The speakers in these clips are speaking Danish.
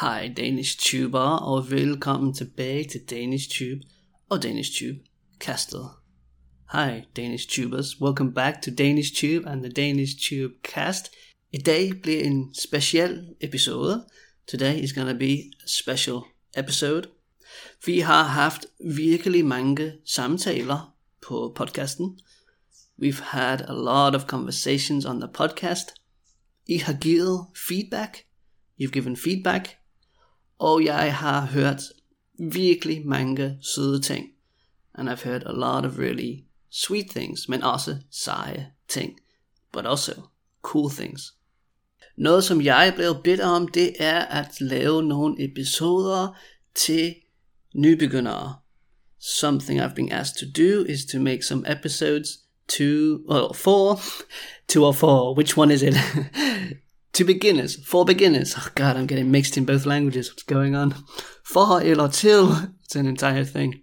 Hej Danish Tuber, og velkommen tilbage til Danish Tube og Danish Tube Castle. Hi Danish Tubers, welcome back to Danish Tube and the Danish Tube Cast. I dag bliver en speciel episode. Today is gonna be a special episode. Vi har haft virkelig mange samtaler på podcasten. We've had a lot of conversations on the podcast. I har givet feedback. You've given feedback. Og jeg har hørt virkelig mange søde ting. And I've heard a lot of really sweet things, men også seje ting. But also cool things. Noget som jeg blev bedt om, det er at lave nogle episoder til nybegyndere. Something I've been asked to do is to make some episodes two, well, four, two or four, which one is it? to beginners, for beginners. Oh god, I'm getting mixed in both languages. What's going on? For eller til, it's an entire thing.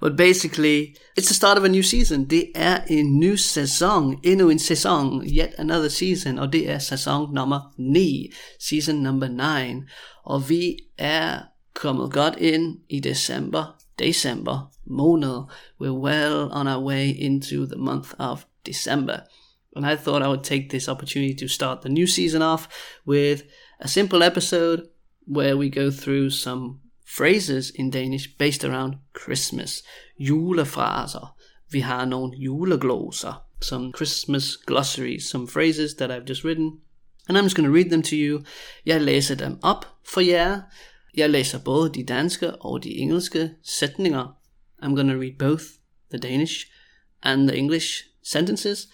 But basically, it's the start of a new season. Det er en ny sæson, endnu en sæson, yet another season, og det er sæson nummer 9, season number 9. Og vi er kommet godt ind i december, december måned. We're well on our way into the month of December. And I thought I would take this opportunity to start the new season off with a simple episode where we go through some phrases in Danish based around Christmas. Julefraser. Vi har nogle julegloser. Some Christmas glossaries, some phrases that I've just written. And I'm just going to read them to you. Jeg læser dem op for jer. Jeg læser både de danske og de engelske sætninger. I'm going to read both the Danish and the English sentences.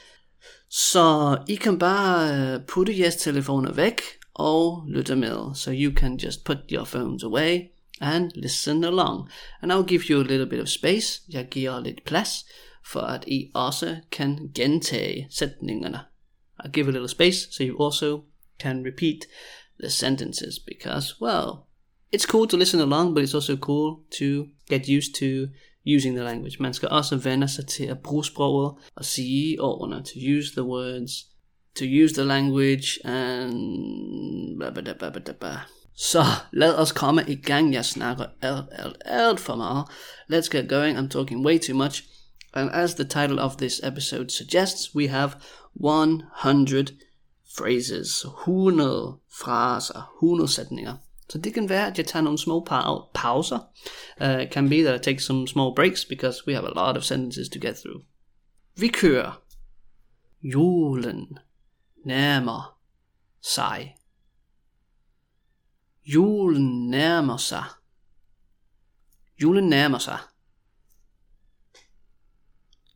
Så I kan bare øh, putte jeres telefoner væk og lytte med. So you can just put your phones away and listen along. And I'll give you a little bit of space. Jeg giver lidt plads, for at I også kan gentage sætningerne. I'll give a little space so you also can repeat the sentences because, well, it's cool to listen along, but it's also cool to get used to using the language. Man skal også vende sig til at bruge sproget og sige ordene, to use the words, to use the language, and... Så lad os komme i gang. Jeg snakker alt, alt, alt for meget. Let's get going. I'm talking way too much. And as the title of this episode suggests, we have 100 phrases. 100 fraser. 100 sætninger. Så det kan være, at jeg tager nogle små pa- pauser. Uh, it can be that I take some small breaks because we have a lot of sentences to get through. Vi. Julen nærmer sig. Julen nærmer sig. Julen nærmer sig.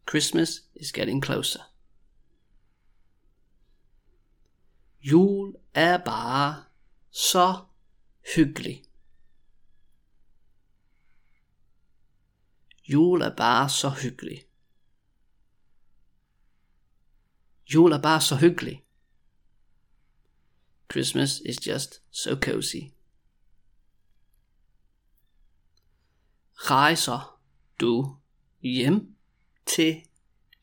Christmas is getting closer. Jul er bare så hyggelig. Jul er bare så hyggelig. Jul er bare så hyggelig. Christmas is just so cozy. Rejser du hjem til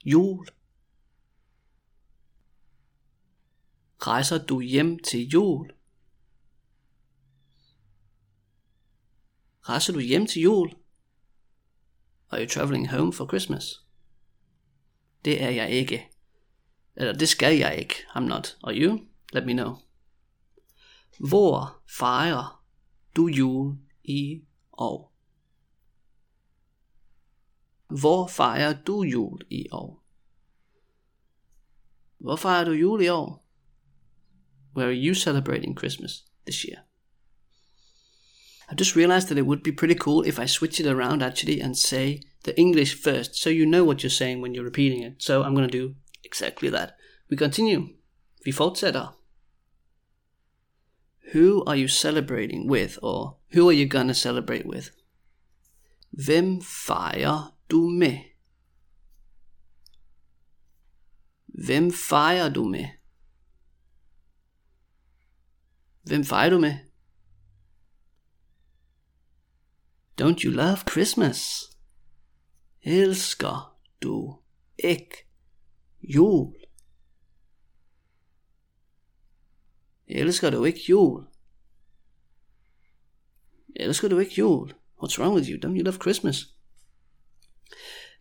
jul? Rejser du hjem til jul? Rejser du hjem til jul? Are you traveling home for Christmas? Det er jeg ikke. Eller det skal jeg ikke. I'm not. Are you? Let me know. Hvor fejrer du jul i år? Hvor fejrer du jul i år? Hvor fejrer du jul i år? Where are you celebrating Christmas this year? I just realized that it would be pretty cool if I switch it around actually and say the English first so you know what you're saying when you're repeating it. So I'm going to do exactly that. We continue. Vi fortsætter. Who are you celebrating with or who are you gonna celebrate with? Hvem fejrer du med? Hvem fejrer du med? Hvem fejrer du med? Don't you love Christmas? Elsker du ikke jul? Elsker du ikke jul? Elsker du ikke jul? What's wrong with you? Don't you love Christmas?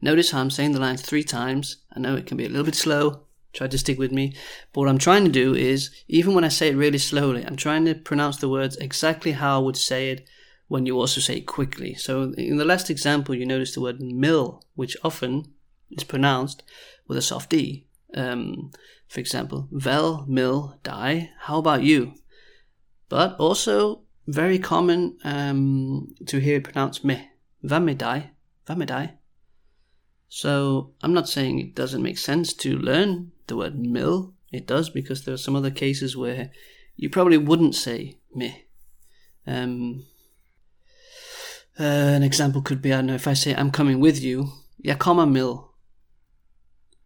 Notice how I'm saying the lines three times. I know it can be a little bit slow. Try to stick with me. But what I'm trying to do is, even when I say it really slowly, I'm trying to pronounce the words exactly how I would say it when you also say quickly. So in the last example, you notice the word mill, which often is pronounced with a soft D. Um, for example, vel, mill, die. How about you? But also very common um, to hear it pronounced me. Med dig? So I'm not saying it doesn't make sense to learn the word mill. It does because there are some other cases where you probably wouldn't say me. Um, uh, an example could be I don't know if I say I'm coming with you. Jag kommer mill.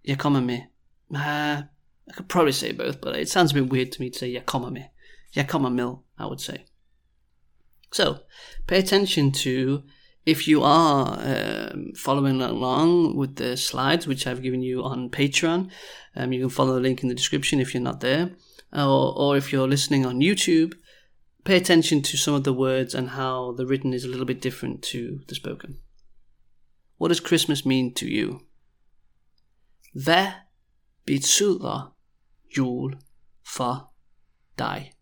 Jag kommer med. Uh, I could probably say both, but it sounds a bit weird to me to say jag kommer med. Jag kommer mill, I would say. So pay attention to if you are um, following along with the slides which I've given you on Patreon, um, you can follow the link in the description if you're not there, or, or if you're listening on YouTube, pay attention to some of the words and how the written is a little bit different to the spoken. What does Christmas mean to you? Hvad betyder jul for dig?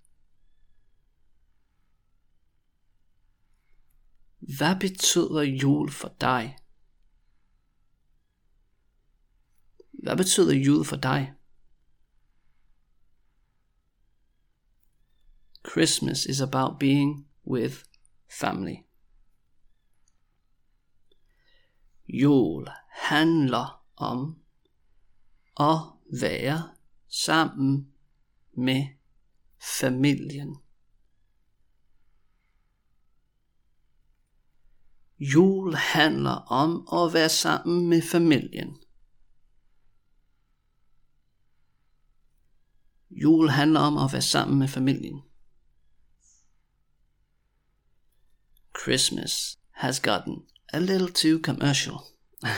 Hvad betyder jul for dig? Hvad betyder jul for dig? Christmas is about being with family. Jul handler om at være sammen med familien. Jul handler om at være sammen med familien. Jul handler om at være sammen med familien. Christmas has gotten a little too commercial.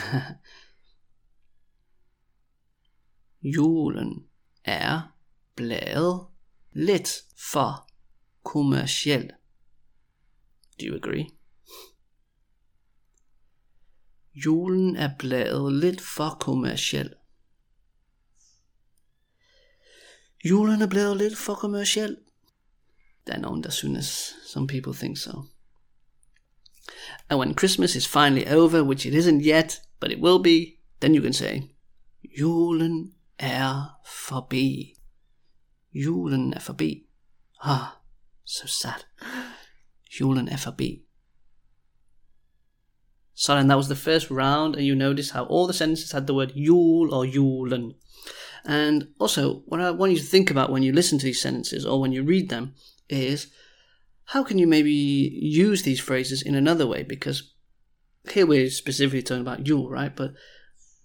Julen er blevet lidt for kommersiel. Do you agree? Julen er blevet lidt for kommersiel. Julen er blevet lidt for kommersiel. Der er nogen, der synes. Some people think so. And when Christmas is finally over, which it isn't yet, but it will be, then you can say, Julen er forbi. Julen er forbi. Ah, so sad. Julen er forbi. So, and that was the first round, and you notice how all the sentences had the word Yule or Yulen. And also, what I want you to think about when you listen to these sentences or when you read them is how can you maybe use these phrases in another way? Because here we're specifically talking about Yule, right? But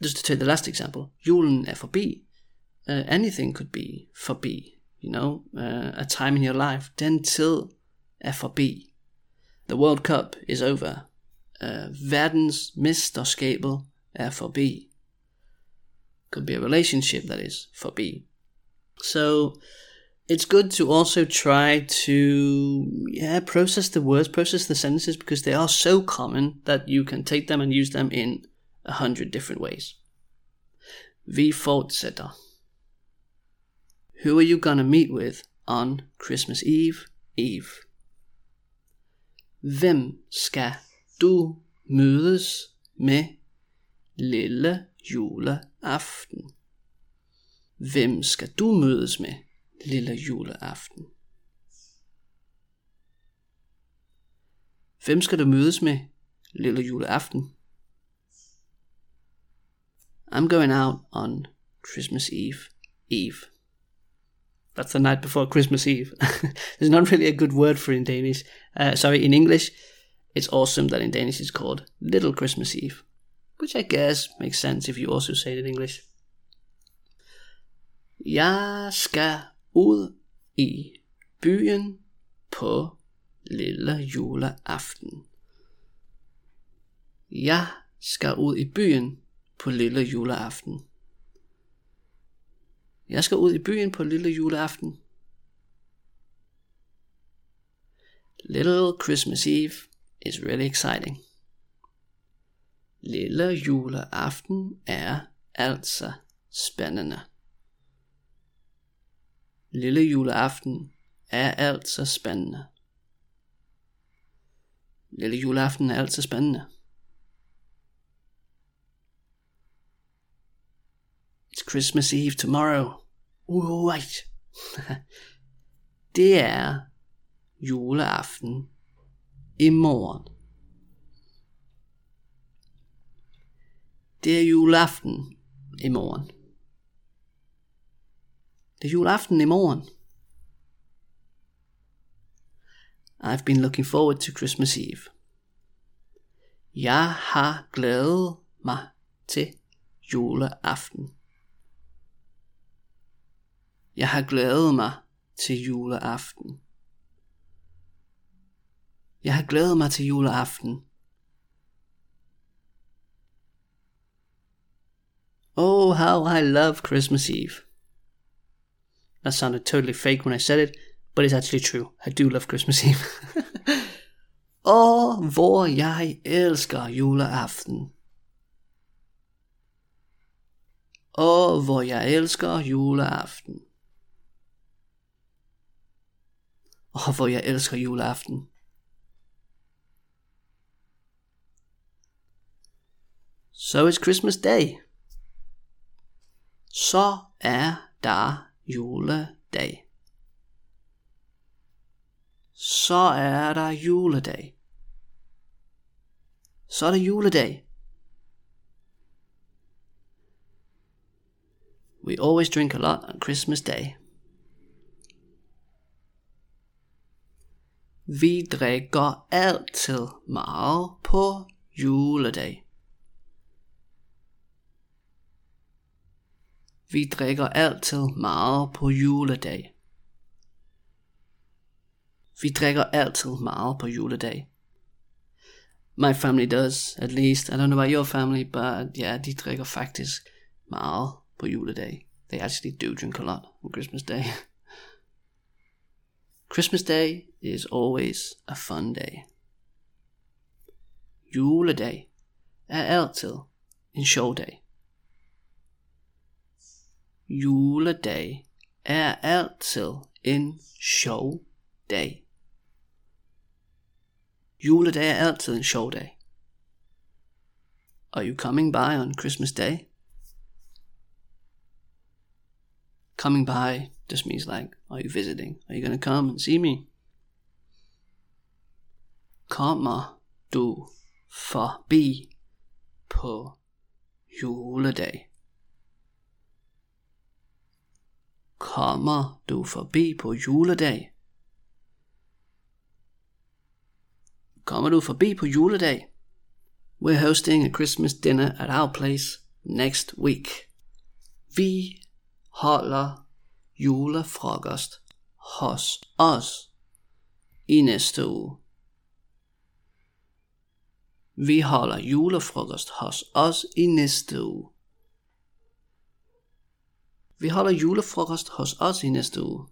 just to take the last example, Julen er forbi. Uh, anything could be forbi, you know, uh, a time in your life. Den tid er forbi. The World Cup is over. Uh, verdensmesterskabet er forbi. Could be a relationship that is forbi. So it's good to also try to yeah process the words, process the sentences because they are so common that you can take them and use them in a hundred different ways. Vi fortsætter. Who are you gonna meet with on Christmas Eve? Eve. Hvem skal du mødes med lille juleaften? Hvem skal du mødes med lille juleaften? Hvem skal du mødes med lille juleaften? I'm going out on Christmas Eve. Eve. That's the night before Christmas Eve. There's not really a good word for in Danish. Uh, sorry, in English. It's awesome that in Danish it's called Little Christmas Eve, which I guess makes sense if you also say it in English. Jeg skal ud i byen på lille juleaften. Jeg skal ud i byen på lille juleaften. Jeg skal ud i byen på lille juleaften. Little Christmas Eve is really exciting. Lille juleaften er altså spændende. Lille juleaften er altså spændende. Lille juleaften er altid spændende. It's Christmas Eve tomorrow. Right. det er juleaften i morgen. Det er juleaften i morgen. Det er juleaften i morgen. I've been looking forward to Christmas Eve. Jeg har glædet mig til juleaften. Jeg har glædet mig til juleaften. Jeg har glædet mig til juleaften. Oh, how I love Christmas Eve. That sounded totally fake when I said it, but it's actually true. I do love Christmas Eve. Åh, oh, hvor jeg elsker juleaften. Åh, oh, hvor jeg elsker juleaften. Åh, oh, hvor jeg elsker juleaften. So it's Christmas Day. Så er der juledag. Så er der juledag. Så er der juledag. We always drink a lot on Christmas Day. Vi drikker altid meget på juledag. Vi drikker altid meget på juledag. Vi drikker altid meget på juledag. My family does, at least. I don't know about your family, but yeah, de drikker faktisk meget på juledag. They actually do drink a lot on Christmas Day. Christmas Day is always a fun day. Juledag er altid en sjov dag. Juledag er altid en sjov dag. Juledag er altid en sjov dag. Are you coming by on Christmas Day? Coming by just means like, are you visiting? Are you going to come and see me? Kommer du forbi på juledag? Kommer du forbi på juledag? Kommer du forbi på juledag? We're hosting a Christmas dinner at our place next week. Vi holder julefrokost hos os i næste uge. Vi holder julefrokost hos os i næste uge. Vi holder julefrokost hos os i næste uge.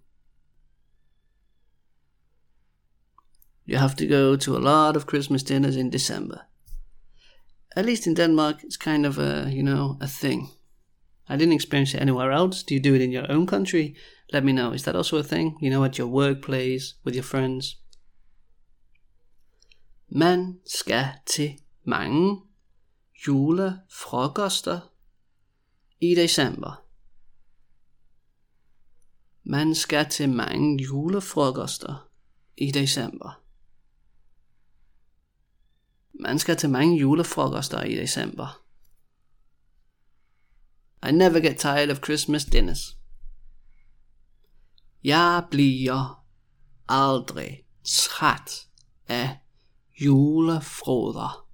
You have to go to a lot of Christmas dinners in December. At least in Denmark, it's kind of a, you know, a thing. I didn't experience it anywhere else. Do you do it in your own country? Let me know. Is that also a thing? You know, at your workplace, with your friends? Man skal til mange julefrokoster i december. Man skal til mange julefrokoster i december. Man skal til mange julefrokoster i december. I never get tired of Christmas dinners. Jeg bliver aldrig træt af julefroder.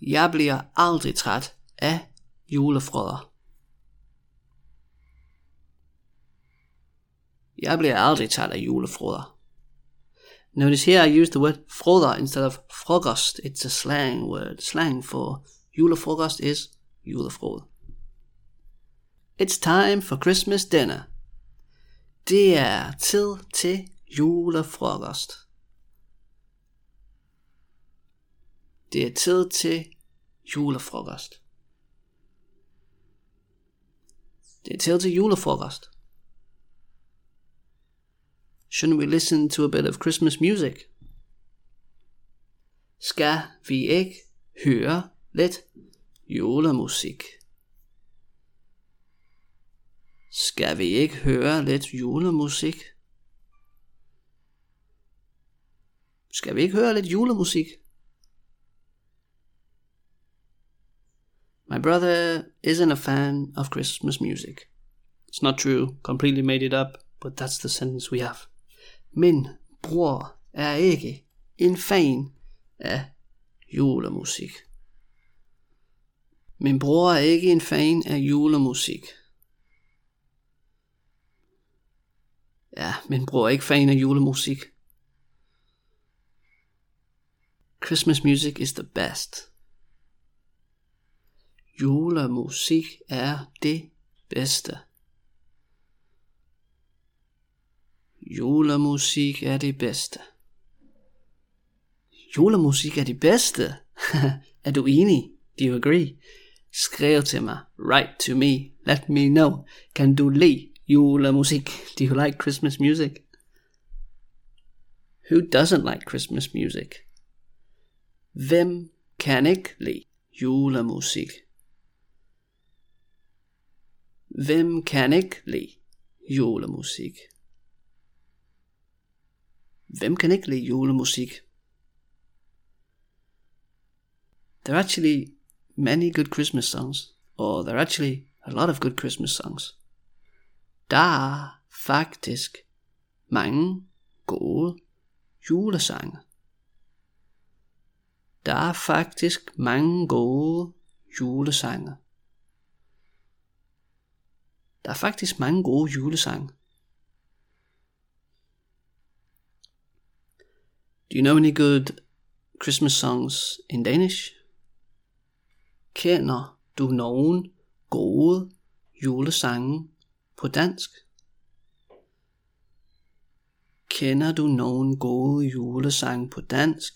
Jeg bliver aldrig træt af julefroder. Jeg bliver aldrig træt af julefroder. Notice here I use the word froder instead of frokost. It's a slang word. Slang for julefrokost is julefrod. It's time for Christmas dinner. Det er tid til julefrokost. Det er tid til julefrokost. Det er tid til julefrokost. Shouldn't we listen to a bit of Christmas music? Skal vi ikke høre lidt julemusik? Skal vi ikke høre lidt julemusik? Skal vi ikke høre lidt julemusik? My brother isn't a fan of Christmas music. It's not true, completely made it up, but that's the sentence we have. Min bror er ikke en fan af julemusik. Min bror er ikke en fan af julemusik. Ja, min bror er ikke fan af julemusik. Christmas music is the best. Julemusik er det bedste. Julemusik er det bedste. Julemusik er det bedste. er du enig? Do you agree? Skriv til mig. Write to me. Let me know. Kan du lide julemusik? Do you like Christmas music? Who doesn't like Christmas music? Hvem kan ikke lide julemusik? Hvem kan ikke lide julemusik? Hvem kan ikke lide julemusik? There are actually many good Christmas songs, or there are actually a lot of good Christmas songs. Der er faktisk mange gode julesange. Der er faktisk mange gode julesange. Der er faktisk mange gode julesange. Do you know any good Christmas songs in Danish? Kender du nogen gode julesange på dansk? Kender du nogen gode julesange på dansk?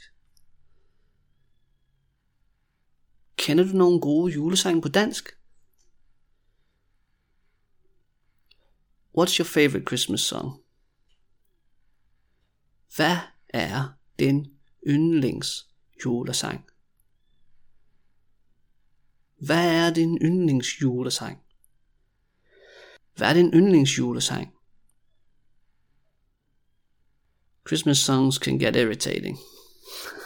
Kender du nogen gode julesange på dansk? What's your favorite Christmas song? Hvad er din yndlings julesang? Hvad er din yndlings julesang? Hvad er din yndlings julesang? Christmas songs can get irritating.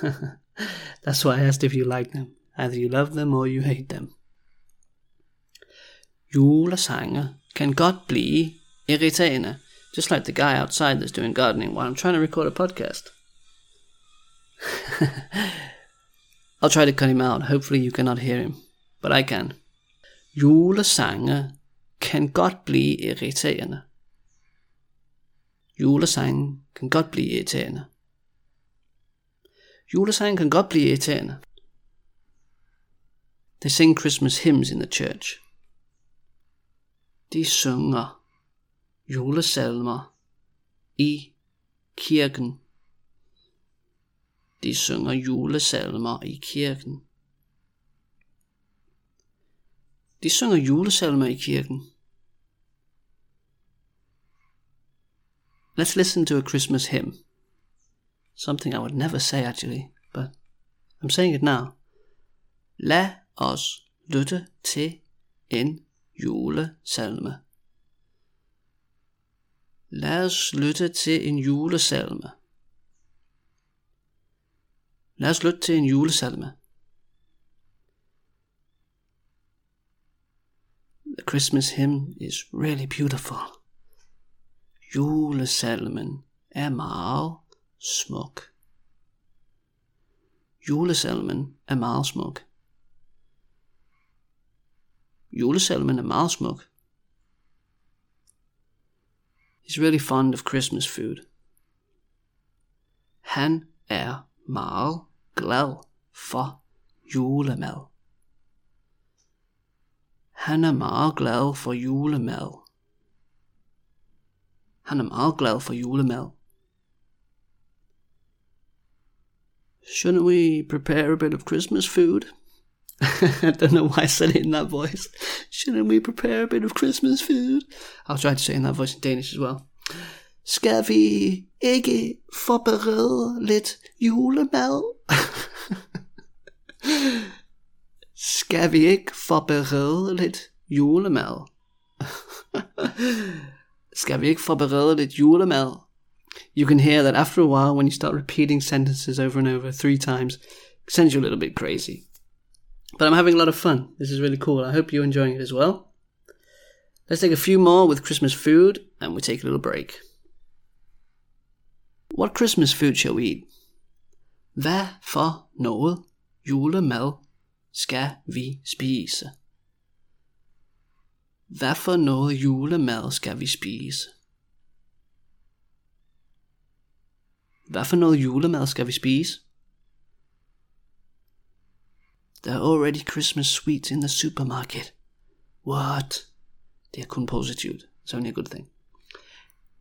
That's why I asked if you like them. Either you love them or you hate them. Julesange kan godt blive irriterende, just like the guy outside that's doing gardening while I'm trying to record a podcast. I'll try to cut him out. Hopefully you cannot hear him, but I can. Julesange kan godt blive irriterende. Julesange kan godt blive irriterende. Julesange kan godt blive irriterende. They sing Christmas hymns in the church. De synger julesalmer i kirken. De synger julesalmer i kirken. De synger julesalmer i kirken. Let's listen to a Christmas hymn. Something I would never say actually, but I'm saying it now. Lad os lytte til en julesalme. Lad os lytte til en julesalme. Lad os lytte til en julesalme. The Christmas hymn is really beautiful. Julesalmen er meget smuk. Julesalmen er meget smuk. Julesalmen er meget smuk. He's really fond of Christmas food. Han er meget glad for julemad. Han er meget glad for julemad. Han er meget for julemad. Shouldn't we prepare a bit of Christmas food? I don't know why I said it in that voice. Shouldn't we prepare a bit of Christmas food? I'll try to say it in that voice in Danish as well. Skal vi ikke forberede lidt julemad? Skal vi ikke forberede lidt julemad? Skal vi ikke forberede lidt julemad? You can hear that after a while, when you start repeating sentences over and over three times, it sends you a little bit crazy. But I'm having a lot of fun. This is really cool. I hope you're enjoying it as well. Let's take a few more with Christmas food, and we take a little break. What Christmas food shall we eat? Hvad for noget julemad skal vi spise? Hvad for noget julemad skal vi spise? Hvad for noget julemad skal vi spise? There are already Christmas sweets in the supermarket. What? Det er kun positivt. Så er a good thing.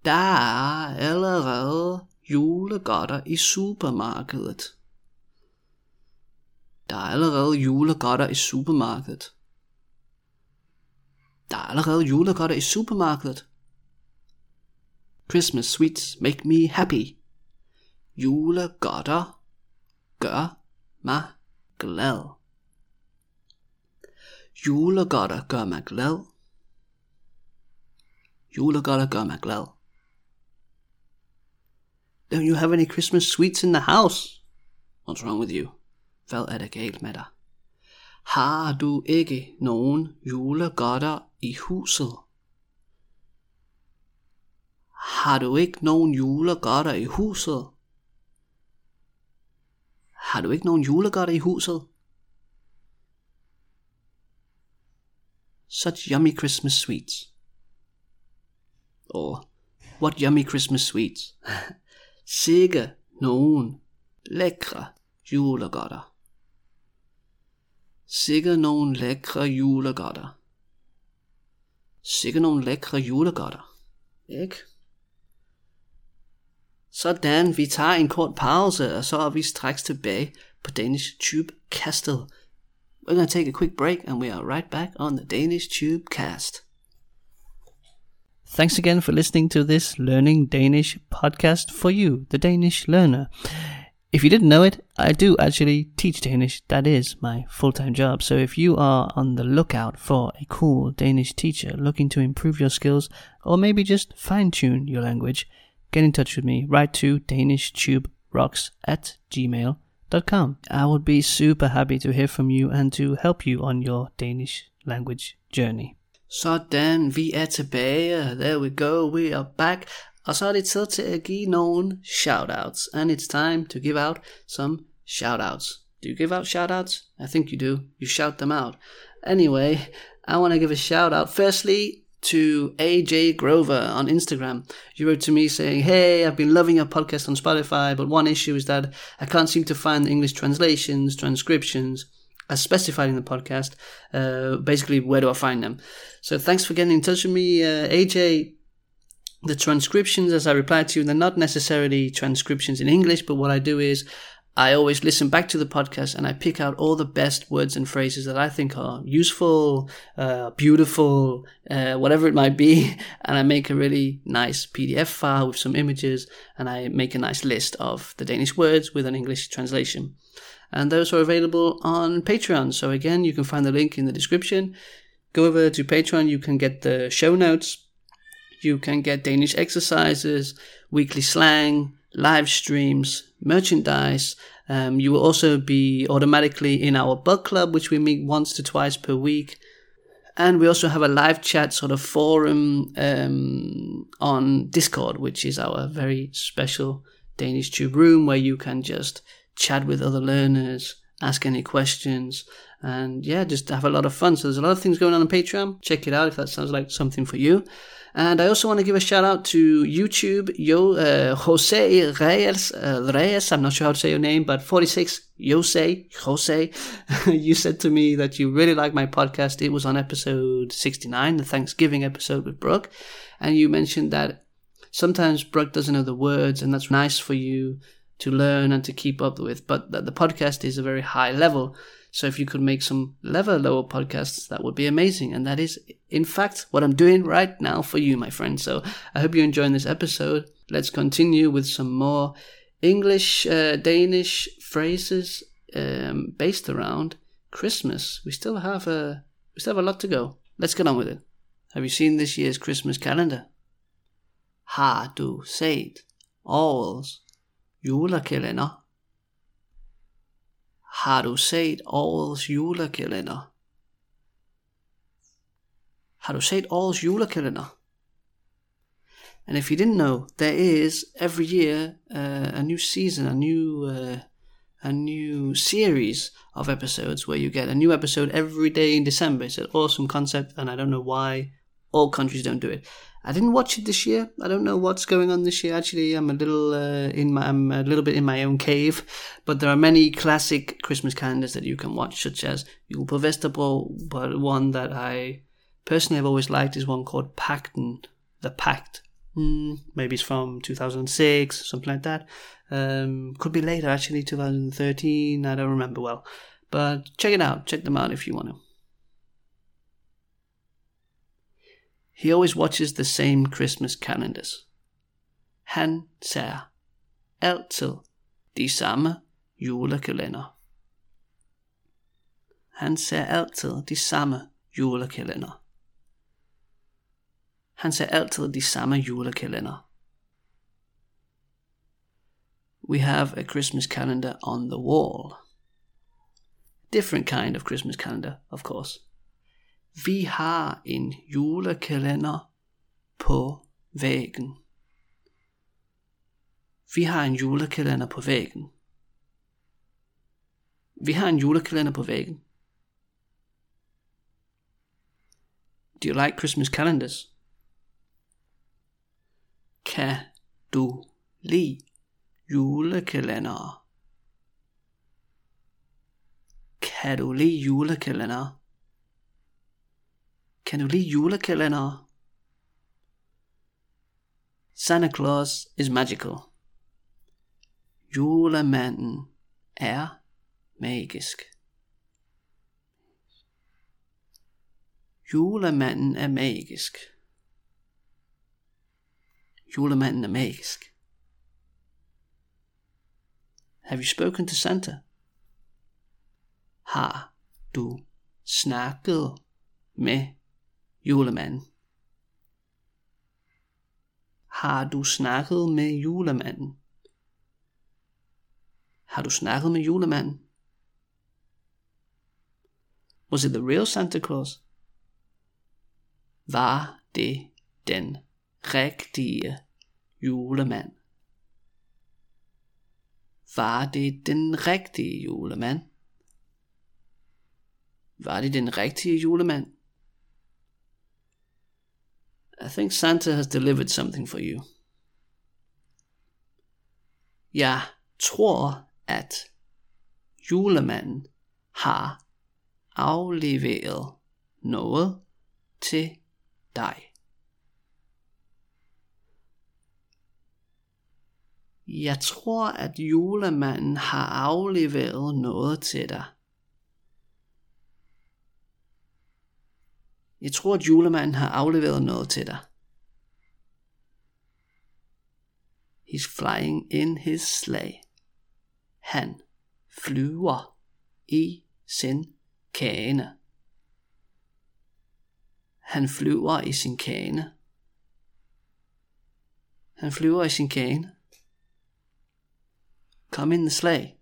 Der er allerede julegodter i supermarkedet. Der er allerede julegodter i supermarkedet. Der er allerede julegodter i supermarkedet. Christmas sweets make me happy. Julegodter gør mig glad. Julegodter gør mig glad. Julegodter gør mig glad. Don't you have any Christmas sweets in the house? What's wrong with you? Hvad er der galt med dig? Har du ikke nogen julegodter i huset? Har du ikke nogen julegodter i huset? Har du ikke nogen julegodter i huset? Such yummy Christmas sweets. Or, what yummy Christmas sweets. Sikke nogen lækre julegodter. Sikke nogen lækre julegodter. Sikke nogen lækre julegodter. Ikke? Sådan, vi tager en kort pause, og så er vi straks tilbage på Danish Tube Castle. We're going to take a quick break, and we are right back on the Danish Tube Cast. Thanks again for listening to this Learning Danish podcast for you, the Danish learner. If you didn't know it, I do actually teach Danish. That is my full time job. So if you are on the lookout for a cool Danish teacher looking to improve your skills or maybe just fine tune your language, get in touch with me. Write to danishtube.rocks at gmail.com. I would be super happy to hear from you and to help you on your Danish language journey. Sådan, vi er tilbage. There we go, we are back. Og så er det tid til at give nogle shoutouts. And it's time to give out some shoutouts. Do you give out shoutouts? I think you do. You shout them out. Anyway, I want to give a shout out firstly to AJ Grover on Instagram. You wrote to me saying, Hey, I've been loving your podcast on Spotify, but one issue is that I can't seem to find the English translations, transcriptions, as specified in the podcast. Uh, basically, where do I find them? So thanks for getting in touch with me, uh, AJ. The transcriptions, as I replied to you, they're not necessarily transcriptions in English, but what I do is I always listen back to the podcast and I pick out all the best words and phrases that I think are useful, uh, beautiful, uh, whatever it might be. And I make a really nice PDF file with some images and I make a nice list of the Danish words with an English translation. And those are available on Patreon. So again, you can find the link in the description. Go over to Patreon. You can get the show notes you can get Danish exercises, weekly slang, live streams, merchandise. Um, you will also be automatically in our book club, which we meet once to twice per week. And we also have a live chat sort of forum um, on Discord, which is our very special Danish tube room where you can just chat with other learners, ask any questions, and yeah, just have a lot of fun. So there's a lot of things going on on Patreon. Check it out if that sounds like something for you. And I also want to give a shout out to YouTube, Yo, uh, Jose Reyes, uh, Reyes, I'm not sure how to say your name, but 46, Jose, Jose, you said to me that you really like my podcast. It was on episode 69, the Thanksgiving episode with Brooke. And you mentioned that sometimes Brooke doesn't know the words, and that's nice for you to learn and to keep up with. But the, the podcast is a very high level. So if you could make some level lower podcasts, that would be amazing. And that is, in fact, what I'm doing right now for you, my friend. So I hope you're enjoying this episode. Let's continue with some more English, uh, Danish phrases um, based around Christmas. We still have a we still have a lot to go. Let's get on with it. Have you seen this year's Christmas calendar? Har du set årets julekalender? Har du set årets julekalender? Har du set årets julekalender? And if you didn't know, there is every year uh, a new season, a new uh, a new series of episodes where you get a new episode every day in December. It's an awesome concept, and I don't know why all countries don't do it. I didn't watch it this year. I don't know what's going on this year. Actually, I'm a little uh, in my I'm a little bit in my own cave, but there are many classic Christmas calendars that you can watch, such as Jul på Vesterbro, but one that I personally have always liked is one called Pacten, the Pact. Mm, maybe it's from 2006, something like that. Um, could be later, actually, 2013. I don't remember well, but check it out. Check them out if you want to. He always watches the same Christmas calendars. Han ser altid de samme julekalender. Han ser altid de samme julekalender. Han ser altid de samme julekalender. We have a Christmas calendar on the wall. Different kind of Christmas calendar, of course. Vi har en julekalender på væggen. Vi har en julekalender på væggen. Vi har en julekalender på væggen. Do you like Christmas calendars? Kan du lide julekalender? Kan du lide julekalender? Kan du lide julekalender? Santa Claus is magical. Julemanden er magisk. Julemanden er magisk. Julemanden er magisk. Have you spoken to Santa? Har du snakket med julemanden? Har du snakket med julemanden? Har du snakket med julemanden? Was it the real Santa Claus? Var det den rigtige julemand? Var det den rigtige julemand? Var det den rigtige julemand? I think Santa has delivered something for you. Jeg tror, at julemanden har afleveret noget til dig. Jeg tror, at julemanden har afleveret noget til dig. Jeg tror, at julemanden har afleveret noget til dig. He's flying in his sleigh. Han flyver i sin kane. Han flyver i sin kane. Han flyver i sin kane. Come in the sleigh.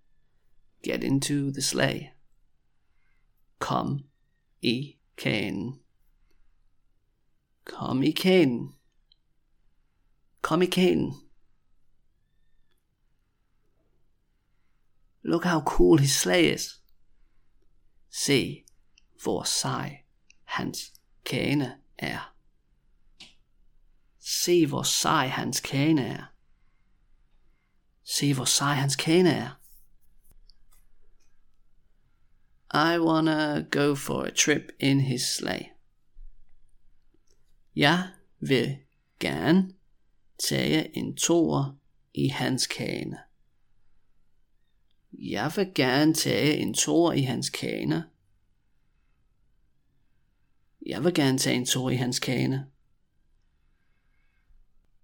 Get into the sleigh. Kom i kanen. Kom i kanen. Kom i kanen. Look how cool his sleigh is. Se, hvor sej hans kane er. Se, hvor sej hans kane er. Se, hvor sej hans kane er. I wanna go for a trip in his sleigh. Jeg vil gerne tage en toer i hans kane. Jeg vil gerne tage en toer i hans kane. Jeg vil gerne tage en toer i hans kane.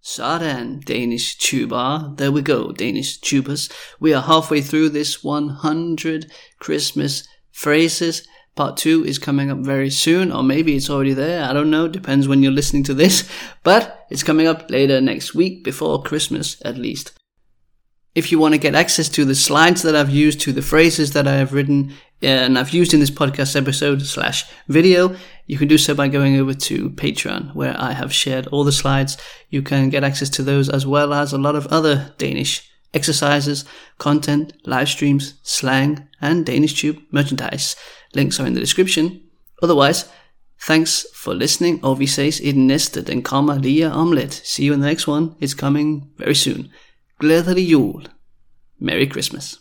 Sådan, Danish tuber. There we go, Danish tubers. We are halfway through this 100 Christmas phrases. Part 2 is coming up very soon, or maybe it's already there. I don't know. Depends when you're listening to this. But it's coming up later next week, before Christmas at least. If you want to get access to the slides that I've used, to the phrases that I have written and I've used in this podcast episode slash video, you can do so by going over to Patreon, where I have shared all the slides. You can get access to those as well as a lot of other Danish exercises, content, live streams, slang, and Danish Tube merchandise. Links are in the description. Otherwise, thanks for listening, og vi ses i den næste. Den kommer lige om lidt. See you in the next one. It's coming very soon. Glædelig jul. Merry Christmas.